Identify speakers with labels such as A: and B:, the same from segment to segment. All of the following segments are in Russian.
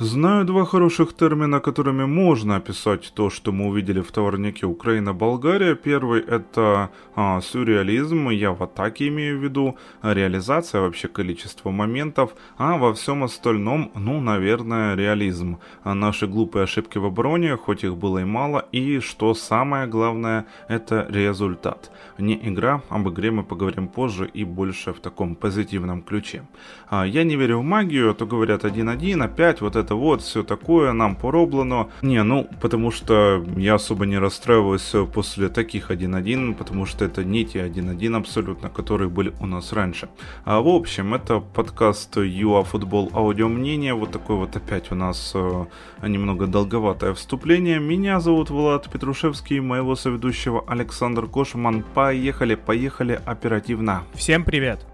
A: Знаю два хороших термина, которыми можно описать то, что мы увидели в товарнике Украина-Болгария. Первый это а, сюрреализм, я в атаке имею в виду, реализация вообще количество моментов, а во всем остальном, ну, наверное, реализм. А наши глупые ошибки в обороне, хоть их было и мало, и что самое главное, это результат. Не игра, об игре мы поговорим позже и больше в таком позитивном ключе. А, я не верю в магию, а то говорят 1-1, опять вот это это вот, все такое нам пороблено. Не, ну, потому что я особо не расстраиваюсь после таких 1-1, потому что это не те 1-1 абсолютно, которые были у нас раньше. А в общем, это подкаст ЮАФутбол Аудио Мнение, вот такой вот опять у нас э, немного долговатое вступление. Меня зовут Влад Петрушевский, моего соведущего Александр Кошман. Поехали, поехали оперативно.
B: Всем привет!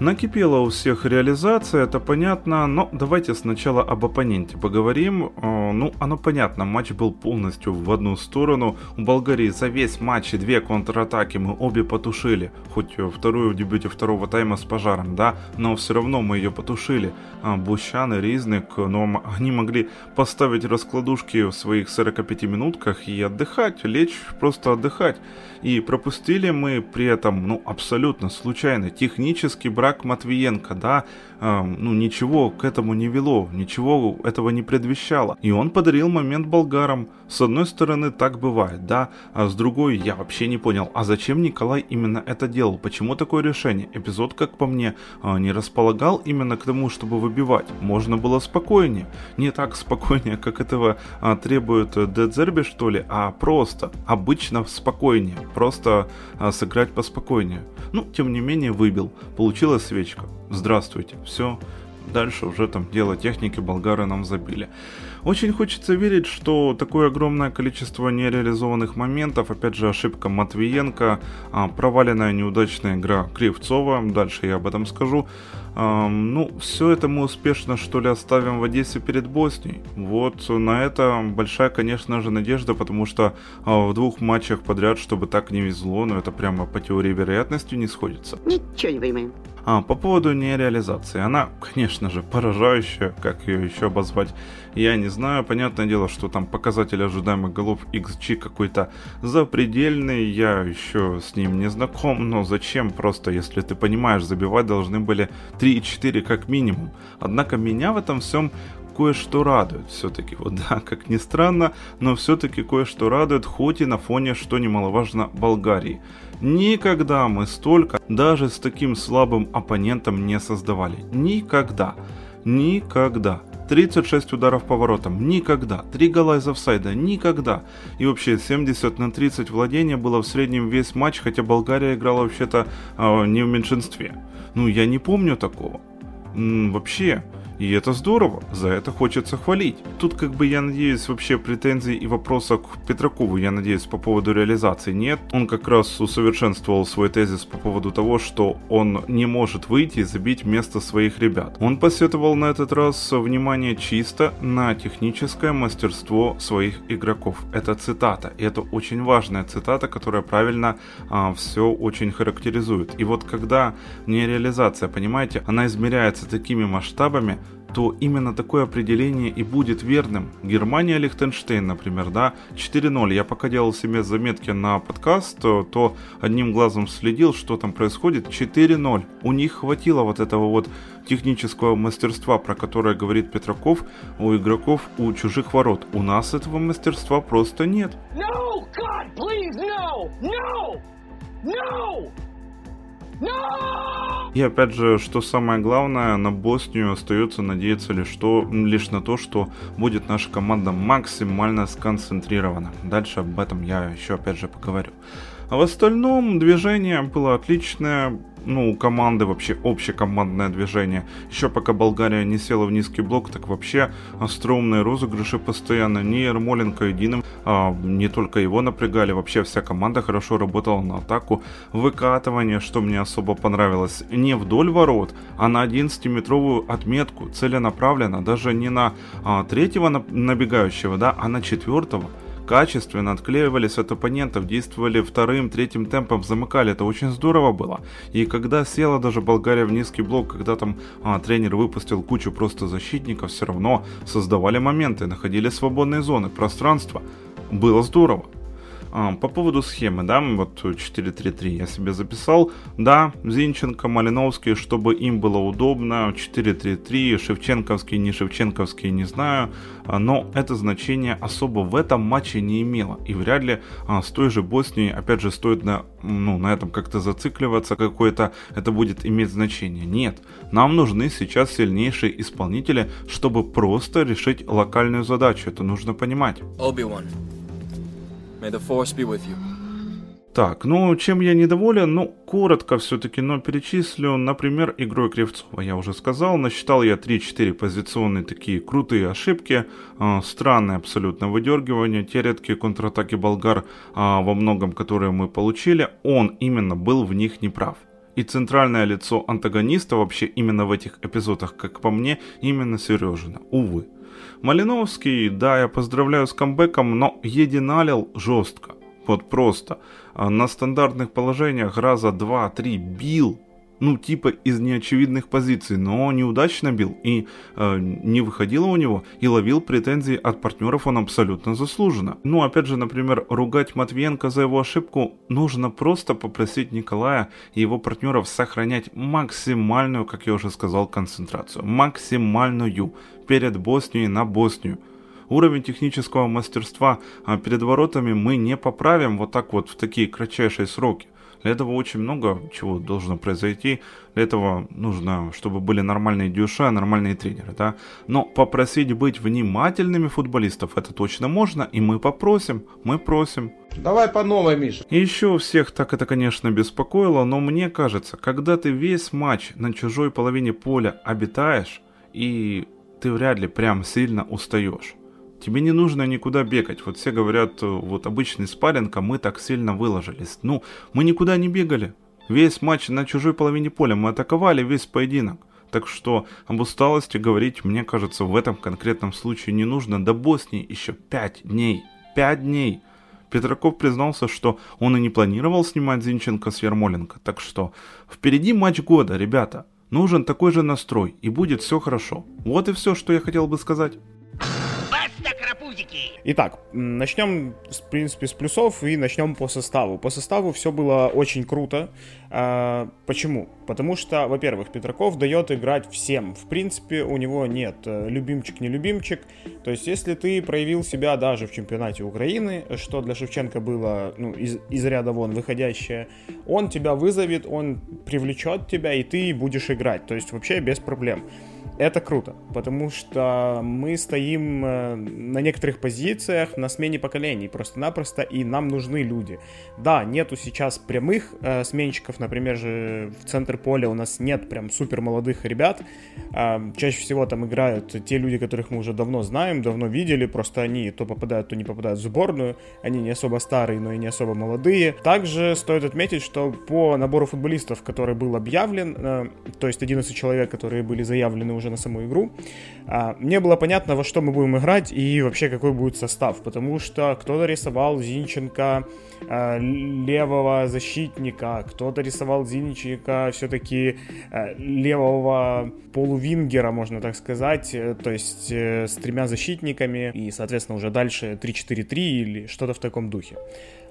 A: Накипела у всех реализация, это понятно, но давайте сначала об оппоненте поговорим. Э, ну, оно понятно, матч был полностью в одну сторону. У Болгарии за весь матч и две контратаки мы обе потушили. Хоть вторую в дебюте второго тайма с пожаром, да, но все равно мы ее потушили. А Бущан и Ризник, но они могли поставить раскладушки в своих 45 минутках и отдыхать, лечь, просто отдыхать. И пропустили мы при этом, ну, абсолютно случайно, технический брак Матвиенко, да, э, ну, ничего к этому не вело, ничего этого не предвещало. И он подарил момент болгарам. С одной стороны, так бывает, да, а с другой, я вообще не понял, а зачем Николай именно это делал, почему такое решение? Эпизод, как по мне, э, не располагал именно к тому, чтобы выбивать. Можно было спокойнее, не так спокойнее, как этого э, требует Дедзерби, что ли, а просто, обычно спокойнее просто а, сыграть поспокойнее. Ну, тем не менее, выбил. Получилась свечка. Здравствуйте. Все. Дальше уже там дело техники болгары нам забили. Очень хочется верить, что такое огромное количество нереализованных моментов, опять же ошибка Матвиенко, а, проваленная неудачная игра Кривцова, дальше я об этом скажу, ну, все это мы успешно, что ли, оставим в Одессе перед Боснией. Вот на это большая, конечно же, надежда, потому что а, в двух матчах подряд, чтобы так не везло, но ну, это прямо по теории вероятности не сходится.
C: Ничего не понимаем.
A: А, по поводу нереализации. Она, конечно же, поражающая, как ее еще обозвать, я не знаю. Понятное дело, что там показатель ожидаемых голов XG какой-то запредельный, я еще с ним не знаком, но зачем просто, если ты понимаешь, забивать должны были 3-4 как минимум. Однако меня в этом всем кое-что радует все-таки. Вот да, как ни странно, но все-таки кое-что радует, хоть и на фоне, что немаловажно, Болгарии. Никогда мы столько, даже с таким слабым оппонентом не создавали. Никогда. Никогда. 36 ударов по воротам. Никогда. 3 гола из офсайда. Никогда. И вообще 70 на 30 владения было в среднем весь матч, хотя Болгария играла вообще-то э, не в меньшинстве. Ну, я не помню такого. М, вообще. И это здорово, за это хочется хвалить. Тут как бы я надеюсь вообще претензий и вопросов к Петракову, я надеюсь, по поводу реализации нет. Он как раз усовершенствовал свой тезис по поводу того, что он не может выйти и забить вместо своих ребят. Он посетовал на этот раз внимание чисто на техническое мастерство своих игроков. Это цитата, и это очень важная цитата, которая правильно а, все очень характеризует. И вот когда нереализация, понимаете, она измеряется такими масштабами, то именно такое определение и будет верным. Германия, Лихтенштейн, например, да, 4-0. Я пока делал себе заметки на подкаст, то, то одним глазом следил, что там происходит. 4-0. У них хватило вот этого вот технического мастерства, про которое говорит Петраков, у игроков у чужих ворот. У нас этого мастерства просто нет. No, God, please, no! No! No! И опять же, что самое главное, на Боснию остается надеяться лишь, что, лишь на то, что будет наша команда максимально сконцентрирована. Дальше об этом я еще опять же поговорю. А в остальном движение было отличное, ну, у команды вообще общекомандное движение. Еще пока Болгария не села в низкий блок, так вообще остроумные розыгрыши постоянно. Не Ермоленко единым, а не только его напрягали, вообще вся команда хорошо работала на атаку. Выкатывание, что мне особо понравилось, не вдоль ворот, а на 11-метровую отметку, целенаправленно, даже не на а, третьего набегающего, да, а на четвертого качественно отклеивались от оппонентов, действовали вторым, третьим темпом, замыкали. Это очень здорово было. И когда села даже Болгария в низкий блок, когда там а, тренер выпустил кучу просто защитников, все равно создавали моменты, находили свободные зоны, пространство. Было здорово. А, по поводу схемы, да, вот 4-3-3 я себе записал. Да, Зинченко, Малиновский, чтобы им было удобно. 4-3-3, Шевченковский, не Шевченковский, не знаю. А, но это значение особо в этом матче не имело. И вряд ли а, с той же Боснией, опять же, стоит на, ну, на этом как-то зацикливаться, какое-то это будет иметь значение. Нет, нам нужны сейчас сильнейшие исполнители, чтобы просто решить локальную задачу. Это нужно понимать. Obi-Wan. May the force be with you. Так, ну, чем я недоволен? Ну, коротко все-таки, но перечислю. Например, игрой Кривцова, я уже сказал. Насчитал я 3-4 позиционные такие крутые ошибки. Э, странное абсолютно выдергивание. Те редкие контратаки болгар, э, во многом которые мы получили, он именно был в них неправ. И центральное лицо антагониста вообще именно в этих эпизодах, как по мне, именно Сережина. Увы. Малиновский, да, я поздравляю с камбэком, но единалил жестко. Вот просто. А на стандартных положениях раза два-три бил ну, типа из неочевидных позиций, но неудачно бил и э, не выходило у него, и ловил претензии от партнеров он абсолютно заслуженно. Ну, опять же, например, ругать Матвиенко за его ошибку нужно просто попросить Николая и его партнеров сохранять максимальную, как я уже сказал, концентрацию. Максимальную перед Боснией на Боснию. Уровень технического мастерства а перед воротами мы не поправим вот так вот в такие кратчайшие сроки. Для этого очень много чего должно произойти. Для этого нужно, чтобы были нормальные дюша, нормальные тренеры, да. Но попросить быть внимательными футболистов это точно можно, и мы попросим, мы просим.
B: Давай по новой, Миша.
A: И еще всех так это, конечно, беспокоило, но мне кажется, когда ты весь матч на чужой половине поля обитаешь, и ты вряд ли прям сильно устаешь. Тебе не нужно никуда бегать. Вот все говорят, э, вот обычный спарринг, а мы так сильно выложились. Ну, мы никуда не бегали. Весь матч на чужой половине поля мы атаковали весь поединок. Так что об усталости говорить, мне кажется, в этом конкретном случае не нужно. До Боснии еще 5 дней. 5 дней. Петраков признался, что он и не планировал снимать Зинченко с Ермоленко. Так что впереди матч года, ребята. Нужен такой же настрой, и будет все хорошо. Вот и все, что я хотел бы сказать.
C: Итак, начнем, в принципе, с плюсов и начнем по составу. По составу все было очень круто. А, почему? Потому что, во-первых, Петраков дает играть всем. В принципе, у него нет э, любимчик-не любимчик. То есть, если ты проявил себя даже в чемпионате Украины, что для Шевченко было ну, из, из ряда вон выходящее, он тебя вызовет, он привлечет тебя, и ты будешь играть. То есть, вообще без проблем это круто, потому что мы стоим э, на некоторых позициях на смене поколений просто-напросто, и нам нужны люди. Да, нету сейчас прямых э, сменщиков, например, же в центр поля у нас нет прям супер молодых ребят. Э, чаще всего там играют те люди, которых мы уже давно знаем, давно видели, просто они то попадают, то не попадают в сборную, они не особо старые, но и не особо молодые. Также стоит отметить, что по набору футболистов, который был объявлен, э, то есть 11 человек, которые были заявлены уже уже на саму игру, а, мне было понятно, во что мы будем играть и вообще какой будет состав, потому что кто-то рисовал Зинченко а, левого защитника, кто-то рисовал Зинченко все-таки а, левого полувингера, можно так сказать, э, то есть э, с тремя защитниками и, соответственно, уже дальше 3-4-3 или что-то в таком духе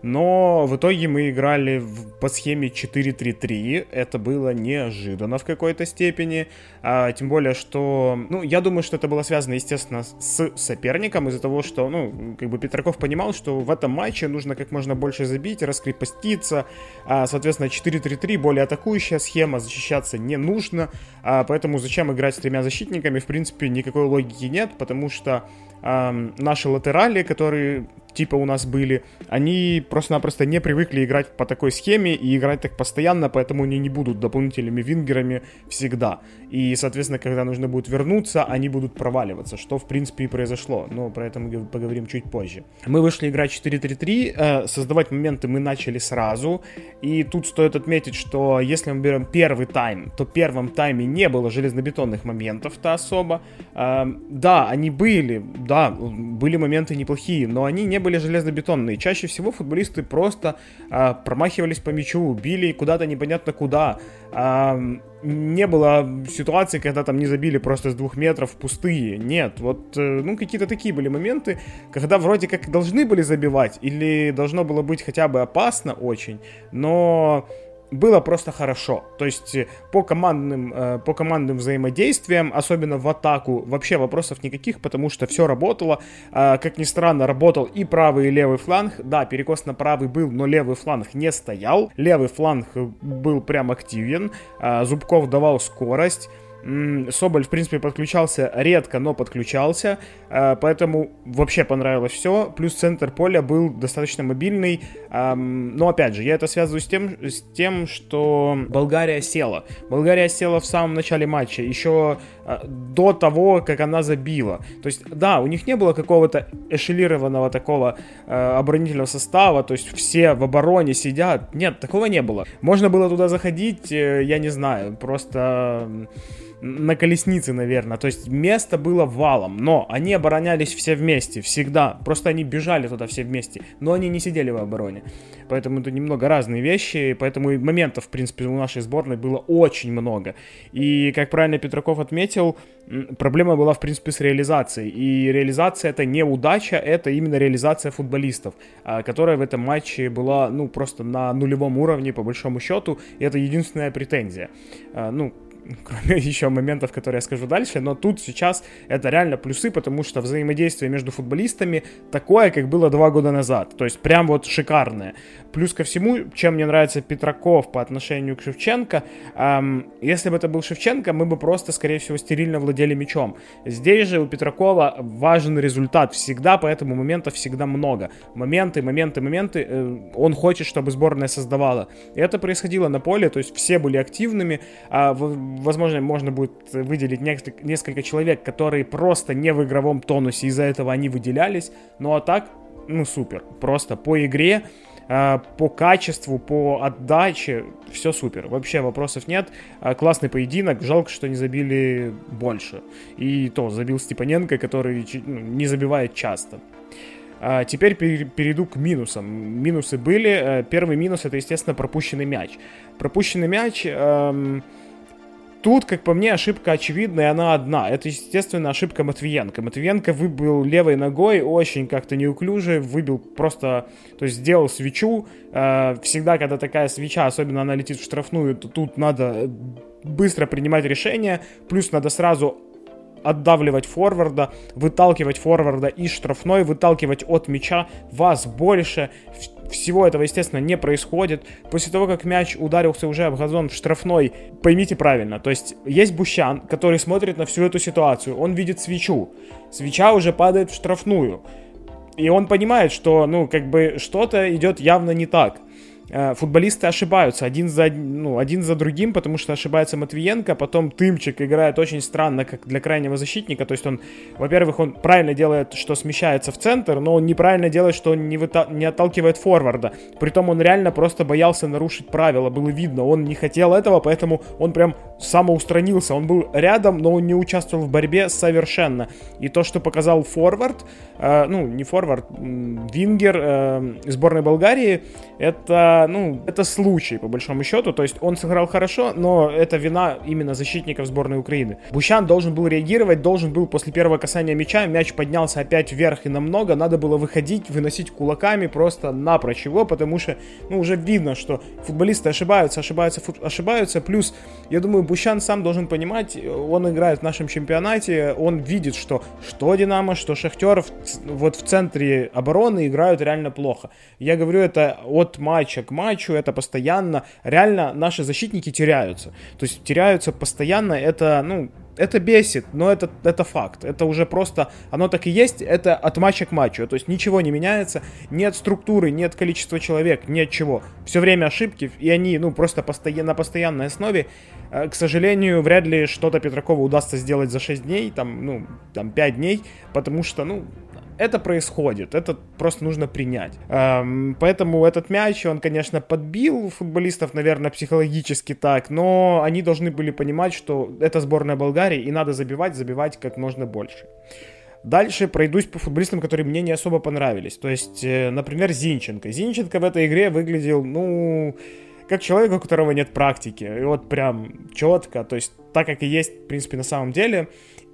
C: но в итоге мы играли в, по схеме 4-3-3, это было неожиданно в какой-то степени, а, тем более, что, ну, я думаю, что это было связано, естественно, с соперником из-за того, что, ну, как бы Петраков понимал, что в этом матче нужно как можно больше забить, раскрепоститься, а, соответственно, 4-3-3 более атакующая схема, защищаться не нужно, а, поэтому зачем играть с тремя защитниками, в принципе, никакой логики нет, потому что наши латерали, которые типа у нас были, они просто-напросто не привыкли играть по такой схеме и играть так постоянно, поэтому они не будут дополнительными вингерами всегда. И, соответственно, когда нужно будет вернуться, они будут проваливаться, что в принципе и произошло, но про это мы поговорим чуть позже. Мы вышли играть 4-3-3, э, создавать моменты мы начали сразу, и тут стоит отметить, что если мы берем первый тайм, то в первом тайме не было железнобетонных моментов-то особо. Э, да, они были, да, были моменты неплохие, но они не были железнобетонные. Чаще всего футболисты просто э, промахивались по мячу, били куда-то непонятно куда, а, не было ситуации, когда там не забили просто с двух метров пустые. Нет, вот, э, ну, какие-то такие были моменты, когда вроде как должны были забивать, или должно было быть хотя бы опасно очень, но было просто хорошо. То есть э, по командным, э, по командным взаимодействиям, особенно в атаку, вообще вопросов никаких, потому что все работало. А, как ни странно, работал и правый, и левый фланг. Да, перекос на правый был, но левый фланг не стоял. Левый фланг был прям активен. А, Зубков давал скорость. Соболь, в принципе, подключался редко, но подключался, а, поэтому вообще понравилось все. Плюс центр поля был достаточно мобильный, но опять же, я это связываю с тем, с тем, что Болгария села. Болгария села в самом начале матча, еще а, до того, как она забила. То есть, да, у них не было какого-то эшелированного такого а, оборонительного состава, то есть все в обороне сидят. Нет, такого не было. Можно было туда заходить, э, я не знаю, просто на колеснице, наверное. То есть место было валом, но они оборонялись все вместе, всегда. Просто они бежали туда все вместе, но они не сидели в обороне. Поэтому это немного разные вещи, поэтому и моментов, в принципе, у нашей сборной было очень много. И, как правильно Петраков отметил, проблема была, в принципе, с реализацией. И реализация это не удача, это именно реализация футболистов, а, которая в этом матче была, ну, просто на нулевом уровне, по большому счету. И это единственная претензия. А, ну, кроме еще моментов, которые я скажу дальше, но тут сейчас это реально плюсы, потому что взаимодействие между футболистами такое, как было два года назад, то есть прям вот шикарное. Плюс ко всему, чем мне нравится Петраков по отношению к Шевченко, эм, если бы это был Шевченко, мы бы просто, скорее всего, стерильно владели мячом. Здесь же у Петракова важен результат всегда, поэтому моментов всегда много. Моменты, моменты, моменты, э, он хочет, чтобы сборная создавала. И это происходило на поле, то есть все были активными, а, возможно, можно будет выделить несколько, несколько человек, которые просто не в игровом тонусе, из-за этого они выделялись, ну а так, ну супер, просто по игре Э, по качеству, по отдаче, все супер. Вообще вопросов нет. Э, классный поединок. Жалко, что не забили больше. И то, забил Степаненко, который ну, не забивает часто. А теперь перейду к минусам. Минусы были. Э, первый минус это, естественно, пропущенный мяч. Пропущенный мяч... Эм, Тут, как по мне, ошибка очевидная, она одна. Это, естественно, ошибка Матвиенко. Матвиенко выбил левой ногой, очень как-то неуклюже, выбил просто, то есть сделал свечу. Э, всегда, когда такая свеча, особенно она летит в штрафную, то тут надо быстро принимать решение. Плюс надо сразу отдавливать форварда, выталкивать форварда из штрафной, выталкивать от мяча. Вас больше, всего этого, естественно, не происходит. После того, как мяч ударился уже об газон в штрафной, поймите правильно, то есть есть Бущан, который смотрит на всю эту ситуацию, он видит свечу, свеча уже падает в штрафную, и он понимает, что, ну, как бы что-то идет явно не так. Э, футболисты ошибаются один за, ну, один за другим, потому что ошибается Матвиенко, потом Тымчик играет очень странно, как для крайнего защитника, то есть он, во-первых, он правильно делает, что смещается в центр, но он неправильно делает, что он не, выта- не отталкивает форварда, притом он реально просто боялся нарушить правила, было видно, он не хотел этого, поэтому он прям самоустранился, он был рядом, но он не участвовал в борьбе совершенно, и то, что показал форвард, э, ну, не форвард, Вингер э, сборной Болгарии, это ну, это случай, по большому счету. То есть он сыграл хорошо, но это вина именно защитников сборной Украины. Бущан должен был реагировать, должен был после первого касания мяча, мяч поднялся опять вверх и намного, надо было выходить, выносить кулаками просто напрочь его, потому что, ну, уже видно, что футболисты ошибаются, ошибаются, ошибаются. Плюс, я думаю, Бущан сам должен понимать, он играет в нашем чемпионате, он видит, что что Динамо, что Шахтер вот в центре обороны играют реально плохо. Я говорю это от матча к матчу, это постоянно, реально наши защитники теряются. То есть теряются постоянно, это, ну, это бесит, но это, это факт. Это уже просто, оно так и есть, это от матча к матчу. То есть ничего не меняется, нет структуры, нет количества человек, нет чего. Все время ошибки, и они, ну, просто постоянно, на постоянной основе. Э, к сожалению, вряд ли что-то Петракову удастся сделать за 6 дней, там, ну, там, 5 дней, потому что, ну, это происходит, это просто нужно принять. Эм, поэтому этот мяч, он, конечно, подбил футболистов, наверное, психологически так, но они должны были понимать, что это сборная Болгарии, и надо забивать, забивать как можно больше. Дальше пройдусь по футболистам, которые мне не особо понравились. То есть, э, например, Зинченко. Зинченко в этой игре выглядел, ну, как человек, у которого нет практики. И вот прям четко, то есть так, как и есть, в принципе, на самом деле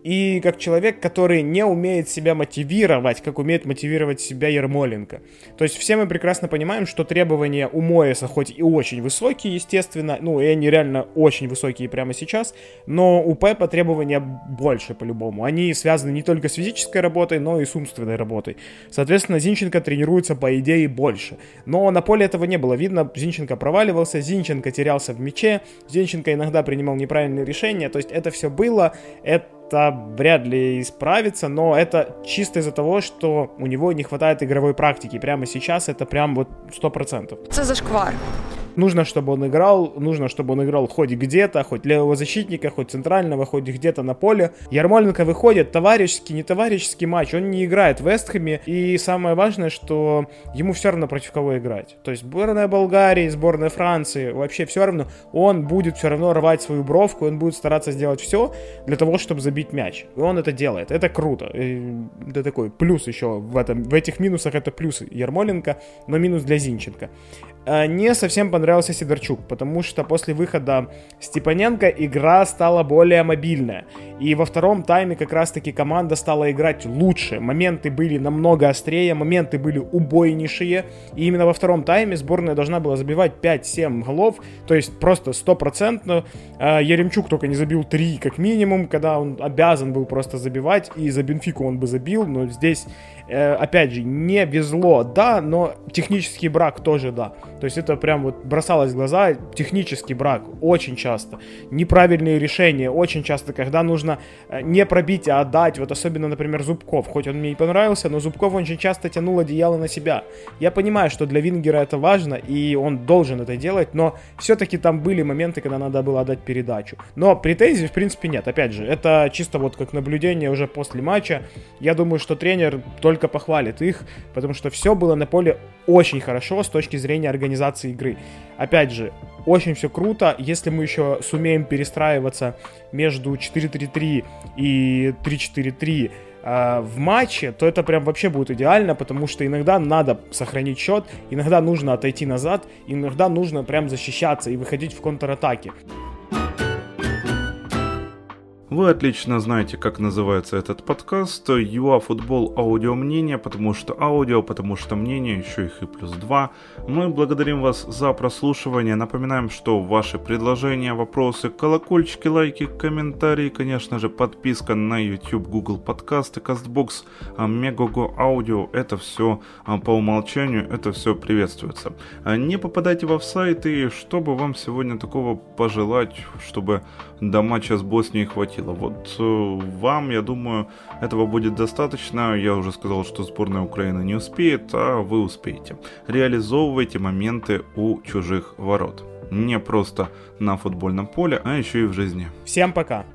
C: и как человек, который не умеет себя мотивировать, как умеет мотивировать себя Ермоленко. То есть все мы прекрасно понимаем, что требования у Моеса хоть и очень высокие, естественно, ну и они реально очень высокие прямо сейчас, но у Пепа требования больше по-любому. Они связаны не только с физической работой, но и с умственной работой. Соответственно, Зинченко тренируется по идее больше. Но на поле этого не было видно, Зинченко проваливался, Зинченко терялся в мяче, Зинченко иногда принимал неправильные решения, то есть это все было, это вряд ли исправится, но это чисто из-за того, что у него не хватает игровой практики. Прямо сейчас это прям вот 100%.
B: Это зашквар.
C: Нужно, чтобы он играл, нужно, чтобы он играл хоть где-то, хоть левого защитника, хоть центрального, хоть где-то на поле. Ярмоленко выходит, товарищеский, не товарищеский матч, он не играет в Вестхэме, и самое важное, что ему все равно против кого играть. То есть сборная Болгарии, сборная Франции, вообще все равно, он будет все равно рвать свою бровку, он будет стараться сделать все для того, чтобы забить мяч. И он это делает, это круто. И это такой плюс еще в, этом, в этих минусах, это плюс Ярмоленко, но минус для Зинченко. А, не совсем понравился Сидорчук, потому что после выхода Степаненко игра стала более мобильная. И во втором тайме как раз-таки команда стала играть лучше. Моменты были намного острее, моменты были убойнейшие. И именно во втором тайме сборная должна была забивать 5-7 голов, то есть просто стопроцентно. А, Яремчук только не забил 3 как минимум, когда он обязан был просто забивать, и за Бенфику он бы забил, но здесь Э, опять же, не везло, да, но технический брак тоже да. То есть это прям вот бросалось в глаза, технический брак очень часто. Неправильные решения очень часто, когда нужно э, не пробить, а отдать. Вот особенно, например, Зубков. Хоть он мне и понравился, но Зубков очень часто тянул одеяло на себя. Я понимаю, что для Вингера это важно, и он должен это делать, но все-таки там были моменты, когда надо было отдать передачу. Но претензий, в принципе, нет. Опять же, это чисто вот как наблюдение уже после матча. Я думаю, что тренер только только похвалит их, потому что все было на поле очень хорошо с точки зрения организации игры. Опять же, очень все круто, если мы еще сумеем перестраиваться между 4-3-3 и 3-4-3 э, в матче, то это прям вообще будет идеально, потому что иногда надо сохранить счет, иногда нужно отойти назад, иногда нужно прям защищаться и выходить в контратаке.
A: Вы отлично знаете, как называется этот подкаст. ЮА Футбол Аудио Мнение, потому что аудио, потому что мнение, еще их и плюс два. Мы благодарим вас за прослушивание. Напоминаем, что ваши предложения, вопросы, колокольчики, лайки, комментарии, конечно же, подписка на YouTube, Google подкасты, CastBox, Megogo Аудио, это все а, по умолчанию, это все приветствуется. А, не попадайте в офсайт и чтобы вам сегодня такого пожелать, чтобы до матча с Боснией хватило. Вот э, вам, я думаю, этого будет достаточно. Я уже сказал, что сборная Украины не успеет, а вы успеете. Реализовывайте моменты у чужих ворот. Не просто на футбольном поле, а еще и в жизни.
C: Всем пока!